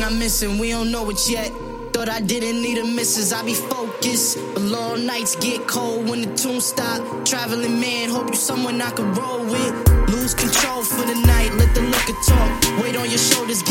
something I'm missing, we don't know it yet. Thought I didn't need a missus, I be focused. But long nights get cold when the tune stop. Traveling man, hope you someone I can roll with. Lose control for the night, let the liquor talk. Weight on your shoulders,